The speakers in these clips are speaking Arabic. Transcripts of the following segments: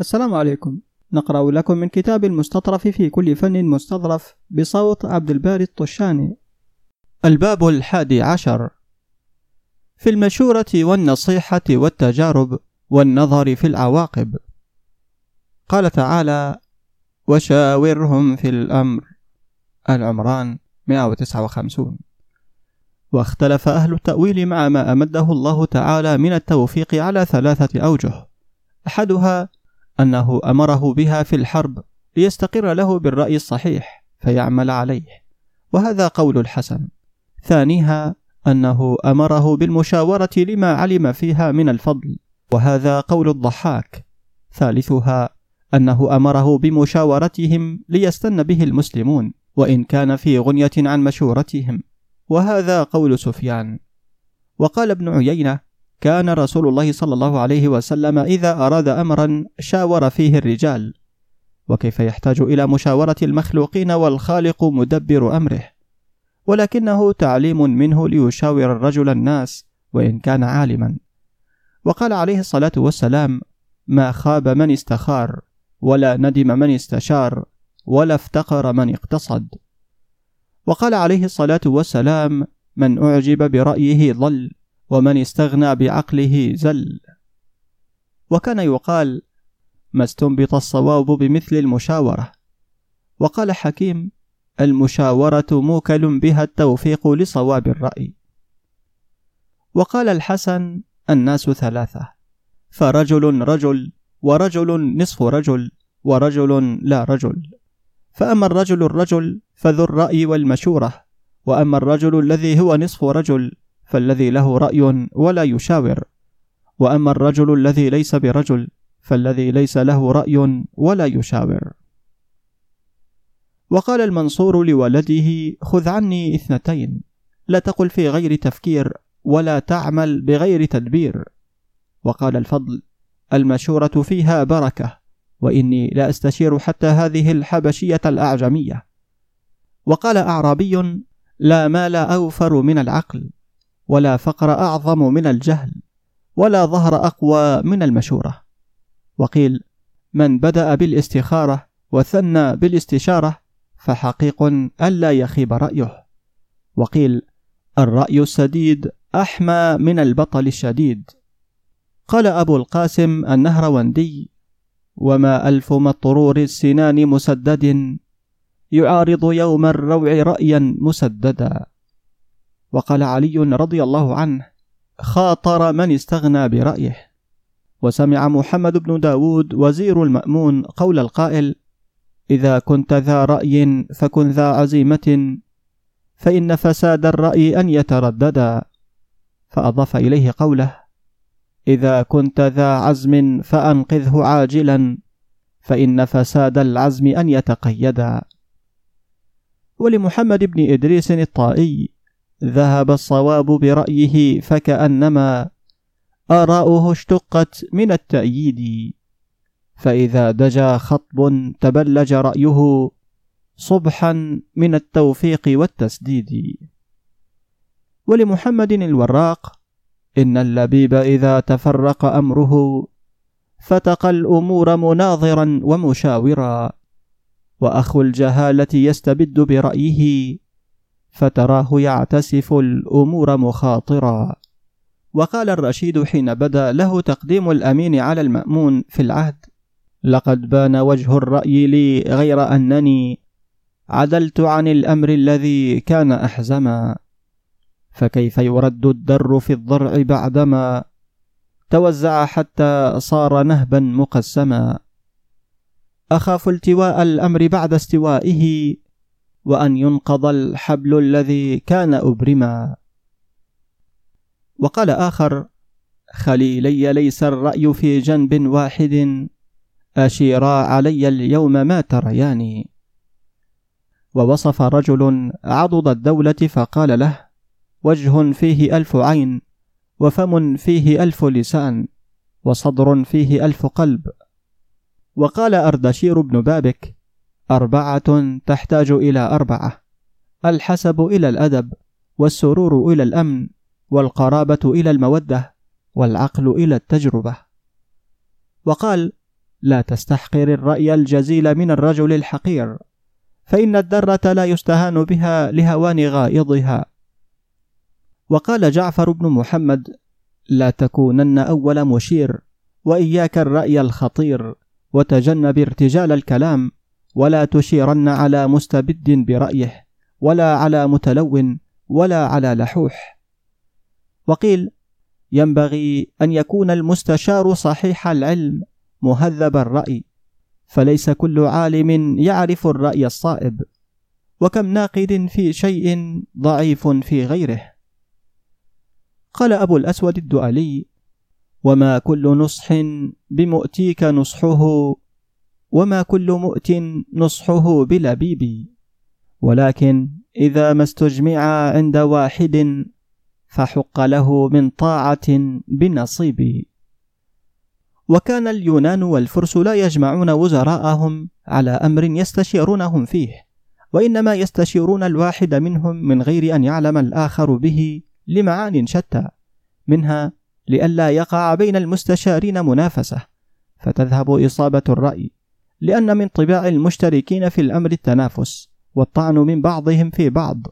السلام عليكم. نقرأ لكم من كتاب المستطرف في كل فن مستظرف بصوت عبد الباري الطشاني. الباب الحادي عشر. في المشورة والنصيحة والتجارب والنظر في العواقب. قال تعالى وشاورهم في الأمر العمران 159 واختلف أهل التأويل مع ما أمده الله تعالى من التوفيق على ثلاثة أوجه. أحدها أنه أمره بها في الحرب ليستقر له بالرأي الصحيح فيعمل عليه. وهذا قول الحسن. ثانيها أنه أمره بالمشاورة لما علم فيها من الفضل وهذا قول الضحاك. ثالثها أنه أمره بمشاورتهم ليستن به المسلمون وإن كان في غنية عن مشورتهم. وهذا قول سفيان. وقال ابن عيينة كان رسول الله صلى الله عليه وسلم إذا أراد أمرا شاور فيه الرجال. وكيف يحتاج إلى مشاورة المخلوقين والخالق مدبر أمره. ولكنه تعليم منه ليشاور الرجل الناس وإن كان عالما. وقال عليه الصلاة والسلام ما خاب من استخار ولا ندم من استشار ولا افتقر من اقتصد. وقال عليه الصلاة والسلام من أعجب برأيه ضل. ومن استغنى بعقله زل. وكان يقال ما استنبط الصواب بمثل المشاورة. وقال حكيم المشاورة موكل بها التوفيق لصواب الرأي. وقال الحسن الناس ثلاثة فرجل رجل ورجل نصف رجل ورجل لا رجل. فأما الرجل الرجل فذو الرأي والمشورة وأما الرجل الذي هو نصف رجل فالذي له رأي ولا يشاور. وأما الرجل الذي ليس برجل فالذي ليس له رأي ولا يشاور. وقال المنصور لولده خذ عني اثنتين لا تقل في غير تفكير ولا تعمل بغير تدبير. وقال الفضل المشورة فيها بركة وإني لا أستشير حتى هذه الحبشية الأعجمية. وقال أعرابي لا مال أوفر من العقل. ولا فقر أعظم من الجهل ولا ظهر أقوى من المشورة. وقيل من بدأ بالاستخارة وثنى بالاستشارة فحقيق ألا يخيب رأيه. وقيل الرأي السديد أحمى من البطل الشديد. قال أبو القاسم النهروندي وما ألف مطرور السنان مسدد يعارض يوم الروع رأيا مسددا. وقال علي رضي الله عنه خاطر من استغنى برأيه. وسمع محمد بن داود وزير المأمون قول القائل إذا كنت ذا رأي فكن ذا عزيمة فإن فساد الرأي أن يترددا فأضاف إليه قوله إذا كنت ذا عزم فأنقذه عاجلا فإن فساد العزم أن يتقيدا ولمحمد بن إدريس الطائي ذهب الصواب برأيه فكأنما آراؤه اشتقت من التأييد. فإذا دجا خطب تبلج رأيه صبحا من التوفيق والتسديد. ولمحمد الوراق إن اللبيب إذا تفرق أمره فتقى الأمور مناظرا ومشاورا. وأخو الجهالة يستبد برأيه فتراه يعتسف الأمور مخاطرا. وقال الرشيد حين بدا له تقديم الأمين على المأمون في العهد. لقد بان وجه الرأي لي غير أنني عدلت عن الأمر الذي كان أحزما. فكيف يرد الدر في الضرع بعدما توزع حتى صار نهبا مقسما؟ أخاف التواء الأمر بعد استوائه. وأن ينقض الحبل الذي كان أبرما. وقال آخر خليلي ليس الرأي في جنب واحد أشيرا علي اليوم ما تريان ووصف رجل عضد الدولة فقال له وجه فيه ألف عين وفم فيه ألف لسان وصدر فيه ألف قلب. وقال أردشير بن بابك أربعة تحتاج إلى أربعة. الحسب إلى الأدب والسرور إلى الأمن والقرابة إلى المودة والعقل إلى التجربة. وقال لا تستحقر الرأي الجزيل من الرجل الحقير فإن الذرة لا يستهان بها لهوان غائضها. وقال جعفر بن محمد لا تكونن أول مشير وإياك الرأي الخطير وتجنب ارتجال الكلام ولا تشيرن على مستبد برأيه ولا على متلون ولا على لحوح. وقيل ينبغي أن يكون المستشار صحيح العلم مهذب الرأي فليس كل عالم يعرف الرأي الصائب. وكم ناقد في شيء ضعيف في غيره. قال أبو الأسود الدؤلي وما كل نصح بمؤتيك نصحه وما كل مؤت نصحه بلبيب. ولكن إذا ما استجمع عند واحد فحق له من طاعة بنصيب. وكان اليونان والفرس لا يجمعون وزراءهم على أمر يستشيرونهم فيه وإنما يستشيرون الواحد منهم من غير أن يعلم الآخر به لمعان شتى منها لئلا يقع بين المستشارين منافسة فتذهب إصابة الرأي. لأن من طباع المشتركين في الأمر التنافس والطعن من بعضهم في بعض.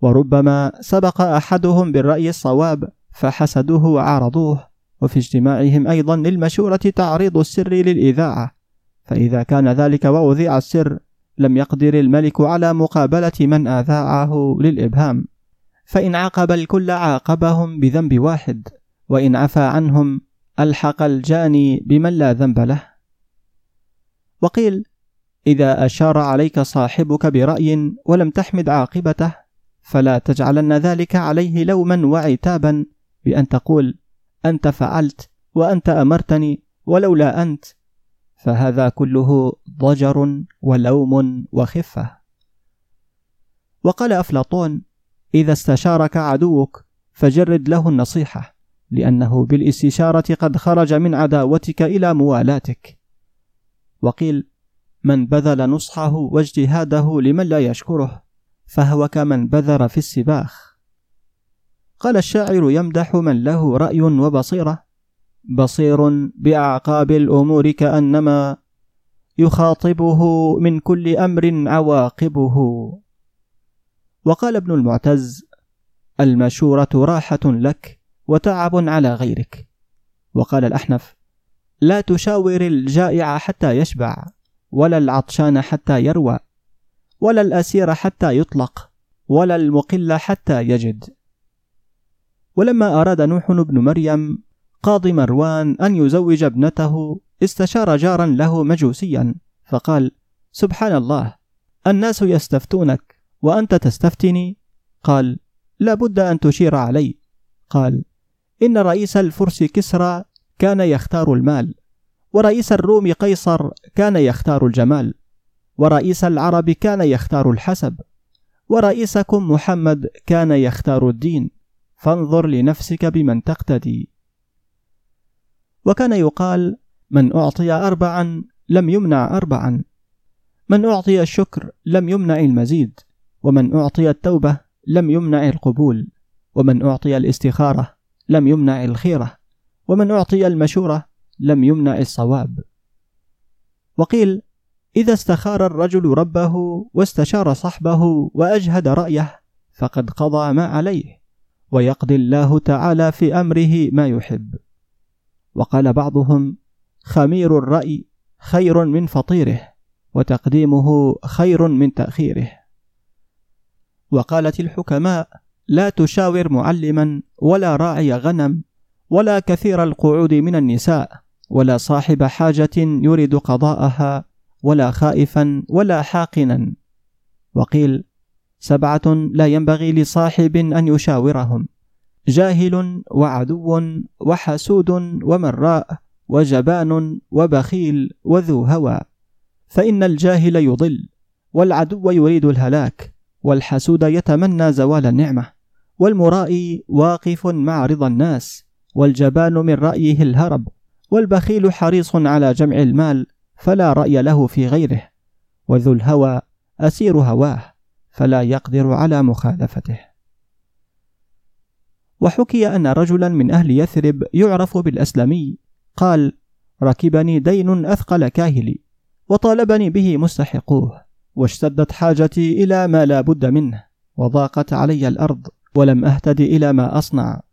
وربما سبق أحدهم بالرأي الصواب فحسدوه وعارضوه وفي اجتماعهم أيضا للمشورة تعريض السر للإذاعة. فإذا كان ذلك وأذيع السر لم يقدر الملك على مقابلة من أذاعه للإبهام. فإن عاقب الكل عاقبهم بذنب واحد وإن عفى عنهم ألحق الجاني بمن لا ذنب له. وقيل إذا أشار عليك صاحبك برأي ولم تحمد عاقبته فلا تجعلن ذلك عليه لوما وعتابا بأن تقول أنت فعلت وأنت أمرتني ولولا أنت فهذا كله ضجر ولوم وخفة. وقال أفلاطون إذا استشارك عدوك فجرد له النصيحة لأنه بالاستشارة قد خرج من عداوتك إلى موالاتك. وقيل من بذل نصحه واجتهاده لمن لا يشكره فهو كمن بذر في السباخ. قال الشاعر يمدح من له رأي وبصيرة بصير بأعقاب الأمور كأنما يخاطبه من كل أمر عواقبه. وقال ابن المعتز المشورة راحة لك وتعب على غيرك. وقال الأحنف لا تشاور الجائع حتى يشبع ولا العطشان حتى يروى ولا الأسير حتى يطلق ولا المقل حتى يجد. ولما أراد نوح بن مريم قاضي مروان أن يزوج ابنته استشار جارا له مجوسيا فقال سبحان الله الناس يستفتونك وأنت تستفتني؟ قال لا بد أن تشير علي. قال إن رئيس الفرس كسرى كان يختار المال. ورئيس الروم قيصر كان يختار الجمال. ورئيس العرب كان يختار الحسب. ورئيسكم محمد كان يختار الدين. فانظر لنفسك بمن تقتدي. وكان يقال من أعطي أربعا لم يمنع أربعا. من أعطي الشكر لم يمنع المزيد. ومن أعطي التوبة لم يمنع القبول. ومن أعطي الاستخارة لم يمنع الخيرة. ومن أعطي المشورة لم يمنع الصواب. وقيل إذا استخار الرجل ربه واستشار صحبه وأجهد رأيه فقد قضى ما عليه ويقضي الله تعالى في أمره ما يحب. وقال بعضهم خمير الرأي خير من فطيره وتقديمه خير من تأخيره. وقالت الحكماء لا تشاور معلما ولا راعي غنم ولا كثير القعود من النساء ولا صاحب حاجة يريد قضاءها ولا خائفا ولا حاقنا. وقيل سبعة لا ينبغي لصاحب أن يشاورهم جاهل وعدو وحسود ومراء وجبان وبخيل وذو هوى. فإن الجاهل يضل والعدو يريد الهلاك والحسود يتمنى زوال النعمة والمرائي واقف مع رضا الناس. والجبان من رأيه الهرب والبخيل حريص على جمع المال فلا رأي له في غيره وذو الهوى أسير هواه فلا يقدر على مخالفته. وحكي أن رجلا من أهل يثرب يعرف بالأسلمي قال ركبني دين أثقل كاهلي وطالبني به مستحقوه واشتدت حاجتي إلى ما لا بد منه وضاقت علي الأرض ولم أهتد إلى ما أصنع.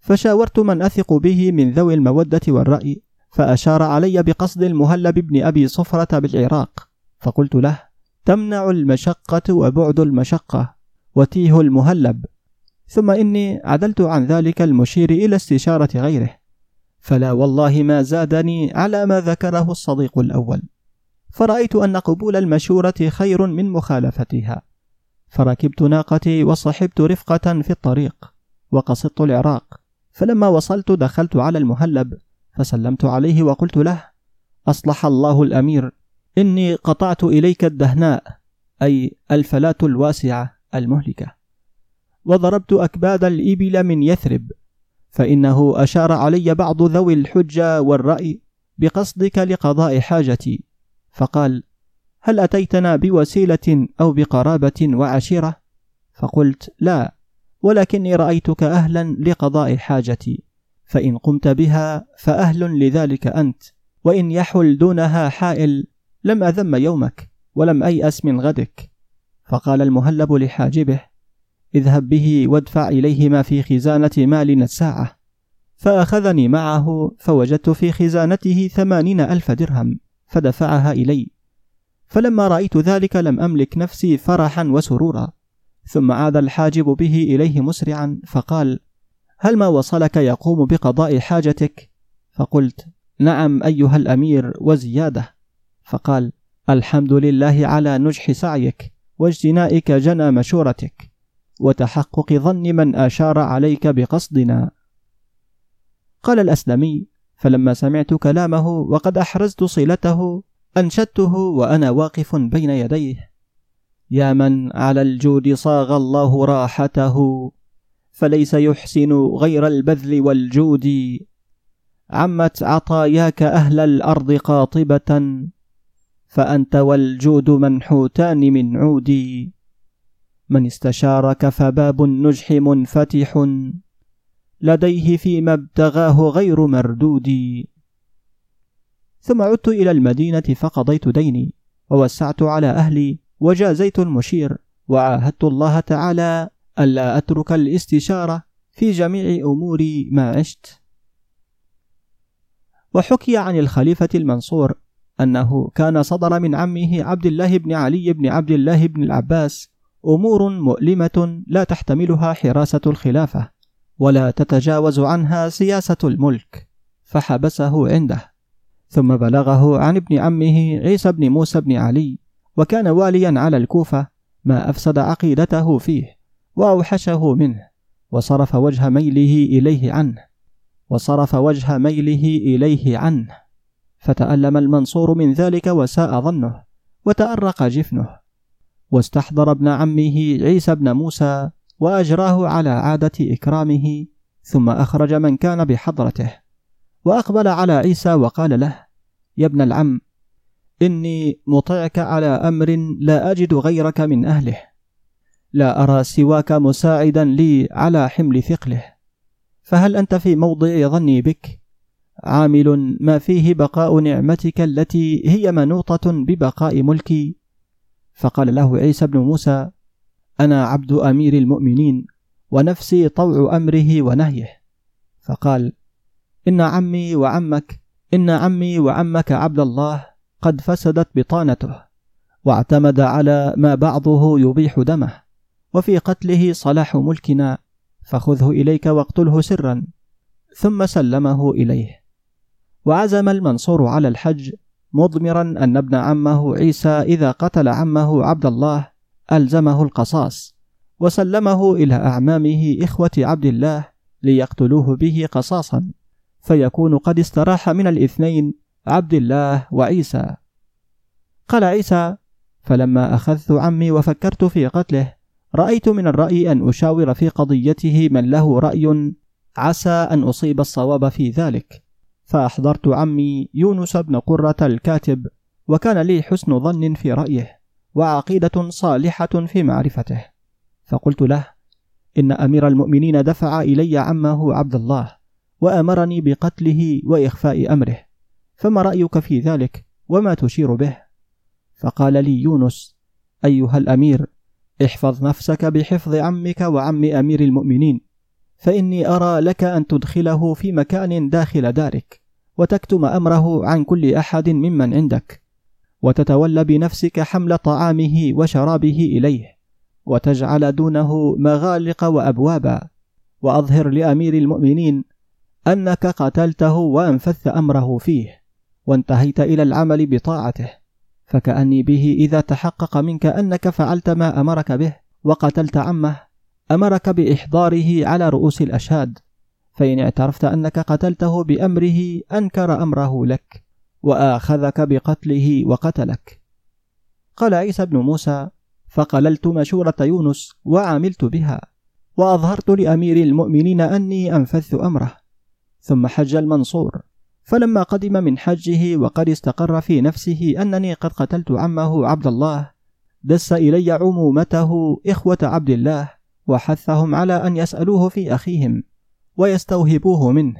فشاورت من أثق به من ذوي المودة والرأي فأشار علي بقصد المهلب بن أبي صفرة بالعراق فقلت له تمنع المشقة وبعد المشقة وتيه المهلب. ثم إني عدلت عن ذلك المشير إلى استشارة غيره. فلا والله ما زادني على ما ذكره الصديق الأول. فرأيت أن قبول المشورة خير من مخالفتها. فركبت ناقتي وصحبت رفقة في الطريق وقصدت العراق. فلما وصلت دخلت على المهلب فسلمت عليه وقلت له أصلح الله الأمير إني قطعت إليك الدهناء أي الفلاة الواسعة المهلكة. وضربت أكباد الإبل من يثرب فإنه أشار علي بعض ذوي الحجة والرأي بقصدك لقضاء حاجتي. فقال هل أتيتنا بوسيلة أو بقرابة وعشيرة؟ فقلت لا. ولكني رأيتك أهلا لقضاء حاجتي فإن قمت بها فأهل لذلك أنت وإن يحل دونها حائل لم أذم يومك ولم أيأس من غدك. فقال المهلب لحاجبه اذهب به وادفع إليه ما في خزانة مالنا الساعة فأخذني معه فوجدت في خزانته ثمانين ألف درهم فدفعها إلي. فلما رأيت ذلك لم أملك نفسي فرحا وسرورا. ثم عاد الحاجب به إليه مسرعا فقال هل ما وصلك يقوم بقضاء حاجتك؟ فقلت نعم أيها الأمير وزيادة. فقال الحمد لله على نجح سعيك واجتنائك جنى مشورتك وتحقق ظن من أشار عليك بقصدنا. قال الأسلمي فلما سمعت كلامه وقد أحرزت صلته أنشدته وأنا واقف بين يديه. يا من على الجود صاغ الله راحته فليس يحسن غير البذل والجود. عمت عطاياك أهل الأرض قاطبة فأنت والجود منحوتان من عودي من استشارك فباب النجح منفتح لديه فيما ابتغاه غير مردود. ثم عدت إلى المدينة فقضيت ديني ووسعت على أهلي وجازيت المشير وعاهدت الله تعالى ألا أترك الاستشارة في جميع أموري ما عشت. وحكي عن الخليفة المنصور أنه كان صدر من عمه عبد الله بن علي بن عبد الله بن العباس أمور مؤلمة لا تحتملها حراسة الخلافة ولا تتجاوز عنها سياسة الملك فحبسه عنده. ثم بلغه عن ابن عمه عيسى بن موسى بن علي وكان واليا على الكوفة ما أفسد عقيدته فيه وأوحشه منه وصرف وجه ميله إليه عنه وصرف وجه ميله إليه عنه. فتألم المنصور من ذلك وساء ظنه وتأرق جفنه. واستحضر ابن عمه عيسى بن موسى وأجراه على عادة إكرامه ثم أخرج من كان بحضرته. وأقبل على عيسى وقال له يا ابن العم إني مطعك على أمر لا أجد غيرك من أهله. لا أرى سواك مساعدا لي على حمل ثقله. فهل أنت في موضع ظني بك؟ عامل ما فيه بقاء نعمتك التي هي منوطة ببقاء ملكي. فقال له عيسى بن موسى أنا عبد أمير المؤمنين ونفسي طوع أمره ونهيه. فقال إن عمي وعمك إن عمي وعمك عبد الله قد فسدت بطانته واعتمد على ما بعضه يبيح دمه وفي قتله صلاح ملكنا فخذه إليك واقتله سرا ثم سلمه إليه. وعزم المنصور على الحج مضمرا أن ابن عمه عيسى إذا قتل عمه عبد الله ألزمه القصاص وسلمه إلى أعمامه إخوة عبد الله ليقتلوه به قصاصا فيكون قد استراح من الاثنين عبد الله وعيسى. قال عيسى فلما أخذت عمي وفكرت في قتله رأيت من الرأي أن أشاور في قضيته من له رأي عسى أن أصيب الصواب في ذلك. فأحضرت عمي يونس بن قرة الكاتب وكان لي حسن ظن في رأيه وعقيدة صالحة في معرفته. فقلت له إن أمير المؤمنين دفع إلي عمه عبد الله وأمرني بقتله وإخفاء أمره. فما رأيك في ذلك؟ وما تشير به؟ فقال لي يونس أيها الأمير احفظ نفسك بحفظ عمك وعم أمير المؤمنين فإني أرى لك أن تدخله في مكان داخل دارك وتكتم أمره عن كل أحد ممن عندك وتتولى بنفسك حمل طعامه وشرابه إليه وتجعل دونه مغالق وأبوابا وأظهر لأمير المؤمنين أنك قتلته وأنفذت أمره فيه. وانتهيت إلى العمل بطاعته فكأني به إذا تحقق منك أنك فعلت ما أمرك به وقتلت عمه أمرك بإحضاره على رؤوس الأشهاد فإن اعترفت أنك قتلته بأمره أنكر أمره لك وآخذك بقتله وقتلك. قال عيسى بن موسى فقللت مشورة يونس وعملت بها وأظهرت لأمير المؤمنين أني أنفذت أمره ثم حج المنصور فلما قدم من حجه وقد استقر في نفسه أنني قد قتلت عمه عبد الله دس إلي عمومته إخوة عبد الله وحثهم على أن يسألوه في أخيهم ويستوهبوه منه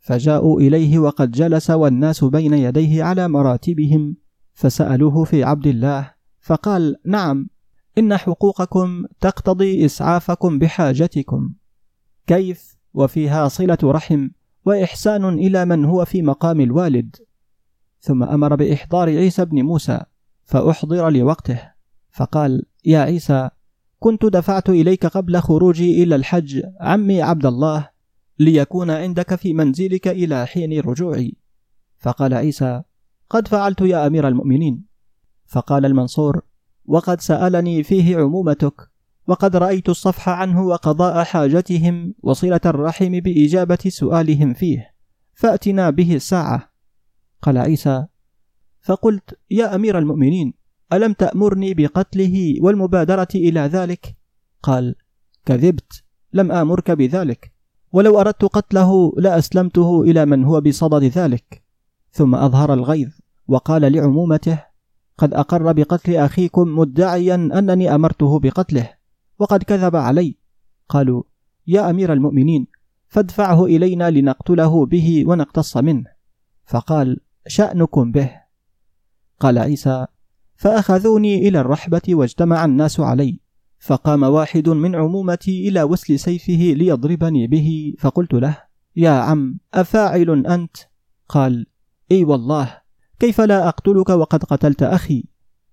فجاءوا إليه وقد جلس والناس بين يديه على مراتبهم فسألوه في عبد الله فقال نعم إن حقوقكم تقتضي إسعافكم بحاجتكم كيف وفيها صلة رحم وإحسان إلى من هو في مقام الوالد. ثم أمر بإحضار عيسى بن موسى فأحضر لوقته. فقال يا عيسى كنت دفعت إليك قبل خروجي إلى الحج عمي عبد الله ليكون عندك في منزلك إلى حين رجوعي. فقال عيسى قد فعلت يا أمير المؤمنين. فقال المنصور وقد سألني فيه عمومتك وقد رأيت الصفح عنه وقضاء حاجتهم وصلة الرحم بإجابة سؤالهم فيه فأتنا به الساعة قال عيسى فقلت يا أمير المؤمنين ألم تأمرني بقتله والمبادرة إلى ذلك؟ قال: كذبت، لم آمرك بذلك، ولو أردت قتله لأسلمته إلى من هو بصدد ذلك. ثم أظهر الغيظ، وقال لعمومته: قد أقر بقتل أخيكم مدعيا أنني أمرته بقتله، وقد كذب علي. قالوا: يا أمير المؤمنين، فادفعه إلينا لنقتله به ونقتص منه. فقال: شأنكم به. قال عيسى: فأخذوني إلى الرحبة واجتمع الناس علي فقام واحد من عمومتي إلى وسل سيفه ليضربني به فقلت له يا عم أفاعل أنت؟ قال إي والله كيف لا أقتلك وقد قتلت أخي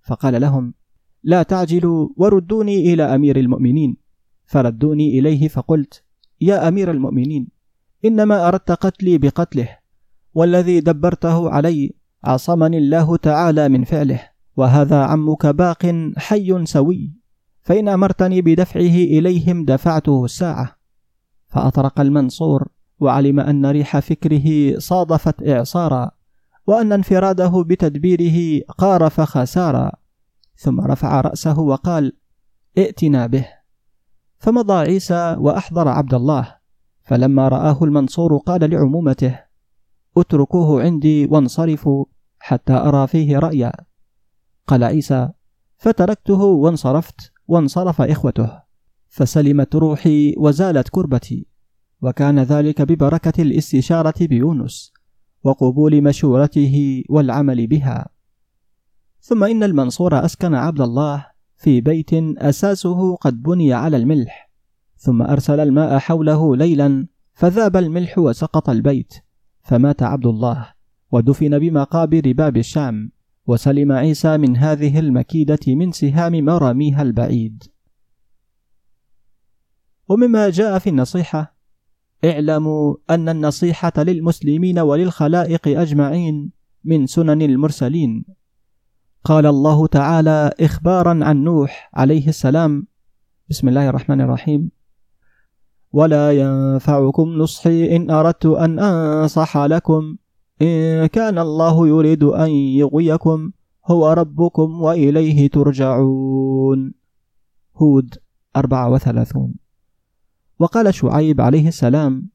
فقال لهم لا تعجلوا وردوني إلى أمير المؤمنين. فردوني إليه فقلت يا أمير المؤمنين إنما أردت قتلي بقتله والذي دبرته علي عصمني الله تعالى من فعله وهذا عمك باق حي سوي. فإن أمرتني بدفعه إليهم دفعته الساعة. فأطرق المنصور وعلم أن ريح فكره صادفت إعصارا وأن انفراده بتدبيره قارف خسارا. ثم رفع رأسه وقال ائتنا به. فمضى عيسى وأحضر عبد الله فلما رآه المنصور قال لعمومته اتركوه عندي وانصرفوا حتى أرى فيه رأيا. قال عيسى فتركته وانصرفت وانصرف إخوته فسلمت روحي وزالت كربتي وكان ذلك ببركة الاستشارة بيونس وقبول مشورته والعمل بها. ثم إن المنصور أسكن عبد الله في بيت أساسه قد بني على الملح ثم أرسل الماء حوله ليلا فذاب الملح وسقط البيت فمات عبد الله ودفن بمقابر باب الشام وسلم عيسى من هذه المكيدة من سهام مراميها البعيد. ومما جاء في النصيحة اعلموا أن النصيحة للمسلمين وللخلائق أجمعين من سنن المرسلين. قال الله تعالى إخبارا عن نوح عليه السلام. بسم الله الرحمن الرحيم. ولا ينفعكم نصحي إن أردت أن أنصح لكم. إن كان الله يريد أن يغويكم هو ربكم وإليه ترجعون. هود 34 وقال شعيب عليه السلام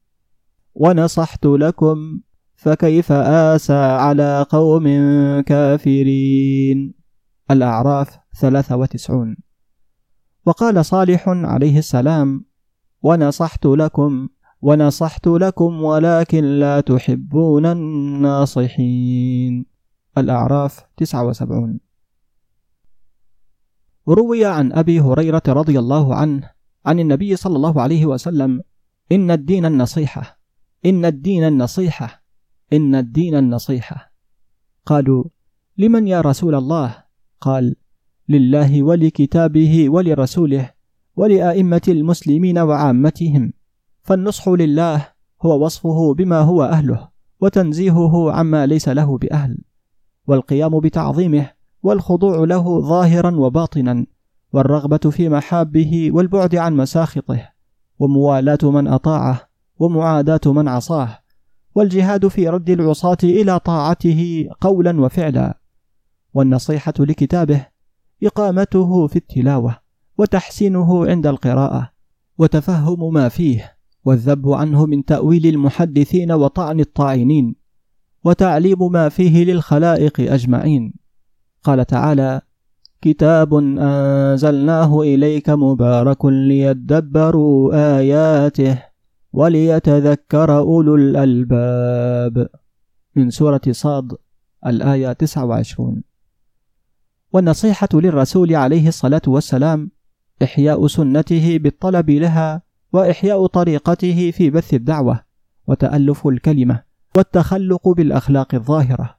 ونصحت لكم فكيف آسى على قوم كافرين؟ الأعراف 93 وقال صالح عليه السلام ونصحت لكم ونصحت لكم ولكن لا تحبون الناصحين. الأعراف 79 روي عن أبي هريرة رضي الله عنه عن النبي صلى الله عليه وسلم إن الدين النصيحة إن الدين النصيحة. إن الدين النصيحة. قالوا لمن يا رسول الله؟ قال لله ولكتابه ولرسوله ولأئمة المسلمين وعامتهم. فالنصح لله هو وصفه بما هو أهله وتنزيهه عما ليس له بأهل. والقيام بتعظيمه والخضوع له ظاهرا وباطنا والرغبة في محابه والبعد عن مساخطه وموالاة من أطاعه ومعاداة من عصاه. والجهاد في رد العصاة إلى طاعته قولا وفعلا والنصيحة لكتابه إقامته في التلاوة وتحسينه عند القراءة وتفهم ما فيه والذب عنه من تأويل المحدثين وطعن الطاعنين وتعليم ما فيه للخلائق أجمعين. قال تعالى كتاب أنزلناه إليك مبارك ليدبروا آياته. وليتذكر أولو الألباب. من سورة صاد الآية 29 والنصيحة للرسول عليه الصلاة والسلام إحياء سنته بالطلب لها وإحياء طريقته في بث الدعوة وتألف الكلمة والتخلق بالأخلاق الظاهرة.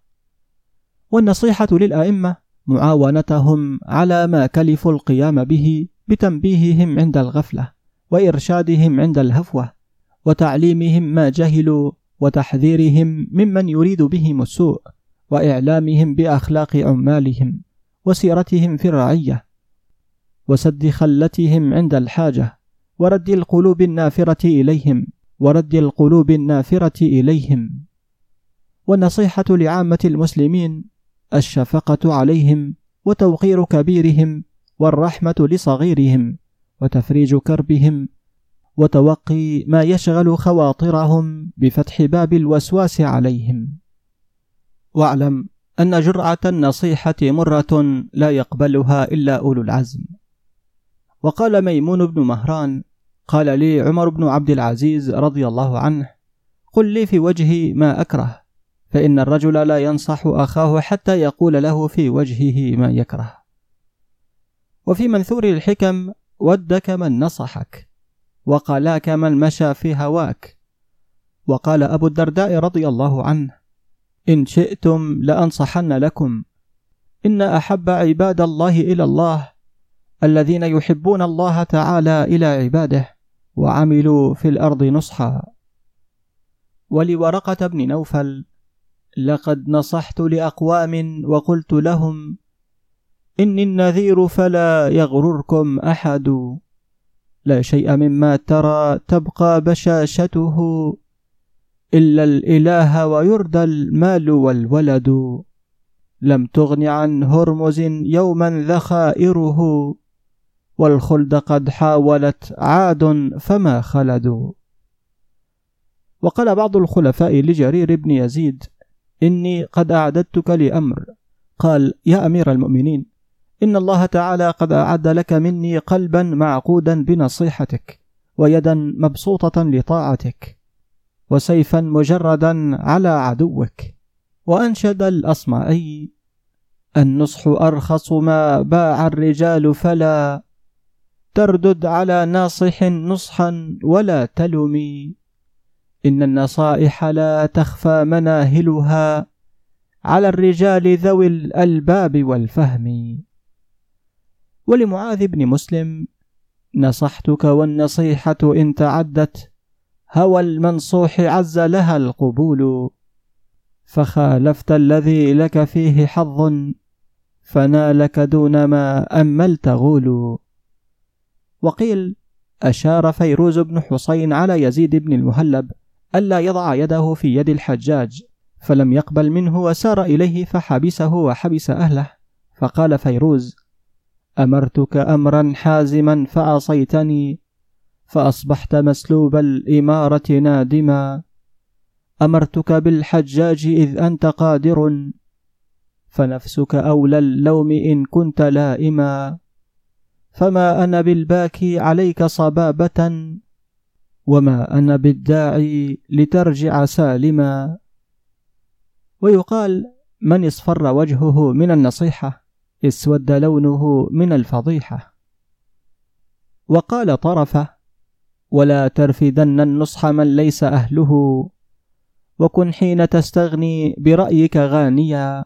والنصيحة للأئمة معاونتهم على ما كلفوا القيام به بتنبيههم عند الغفلة وإرشادهم عند الهفوة وتعليمهم ما جهلوا وتحذيرهم ممن يريد بهم السوء وإعلامهم بأخلاق عمالهم وسيرتهم في الرعية وسد خلتهم عند الحاجة ورد القلوب النافرة إليهم ورد القلوب النافرة إليهم والنصيحة لعامة المسلمين الشفقة عليهم وتوقير كبيرهم والرحمة لصغيرهم وتفريج كربهم وتوقي ما يشغل خواطرهم بفتح باب الوسواس عليهم. واعلم أن جرعة النصيحة مرة لا يقبلها إلا أولو العزم. وقال ميمون بن مهران قال لي عمر بن عبد العزيز رضي الله عنه قل لي في وجهي ما أكره فإن الرجل لا ينصح أخاه حتى يقول له في وجهه ما يكره. وفي منثور الحكم ودك من نصحك. وقلاك من مشى في هواك. وقال أبو الدرداء رضي الله عنه إن شئتم لأنصحن لكم. إن أحب عباد الله إلى الله الذين يحبون الله تعالى إلى عباده وعملوا في الأرض نصحا. ولورقة بن نوفل لقد نصحت لأقوام وقلت لهم إني النذير فلا يغرركم أحد. لا شيء مما ترى تبقى بشاشته إلا الإله ويردى المال والولد. لم تغن عن هرمز يوما ذخائره والخلد قد حاولت عاد فما خلدوا وقال بعض الخلفاء لجرير بن يزيد إني قد أعددتك لأمر. قال يا أمير المؤمنين إن الله تعالى قد أعد لك مني قلبا معقودا بنصيحتك ويدا مبسوطة لطاعتك وسيفا مجردا على عدوك وأنشد الأصمعي النصح أرخص ما باع الرجال فلا تردد على ناصح نصحا ولا تلمي إن النصائح لا تخفى مناهلها على الرجال ذوي الألباب والفهم. ولمعاذ بن مسلم نصحتك والنصيحة إن تعدت هوى المنصوح عز لها القبول فخالفت الذي لك فيه حظ فنالك دون ما أملت غول. وقيل أشار فيروز بن حسين على يزيد بن المهلب ألا يضع يده في يد الحجاج فلم يقبل منه وسار إليه فحبسه وحبس أهله فقال فيروز أمرتك أمرا حازما فعصيتني فأصبحت مسلوب الإمارة نادما. أمرتك بالحجاج إذ أنت قادر فنفسك أولى اللوم إن كنت لائما. فما أنا بالباكي عليك صبابة وما أنا بالداعي لترجع سالما. ويقال من اصفر وجهه من النصيحة. اسود لونه من الفضيحة. وقال طرفة ولا ترفدن النصح من ليس أهله وكن حين تستغني برأيك غانيا.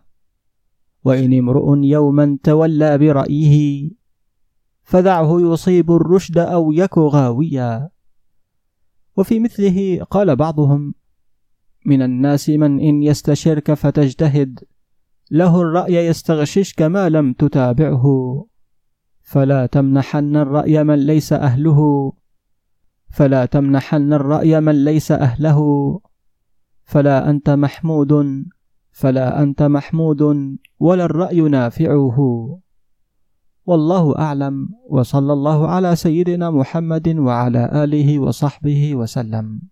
وإن امرؤ يوما تولى برأيه فدعه يصيب الرشد أو يك غاويا. وفي مثله قال بعضهم من الناس من إن يستشرك فتجتهد له الرأي يستغششك ما لم تتابعه. فلا تمنحن الرأي من ليس أهله. فلا تمنحن الرأي من ليس أهله. فلا أنت محمود فلا أنت محمود ولا الرأي نافعه. والله أعلم وصلى الله على سيدنا محمد وعلى آله وصحبه وسلم.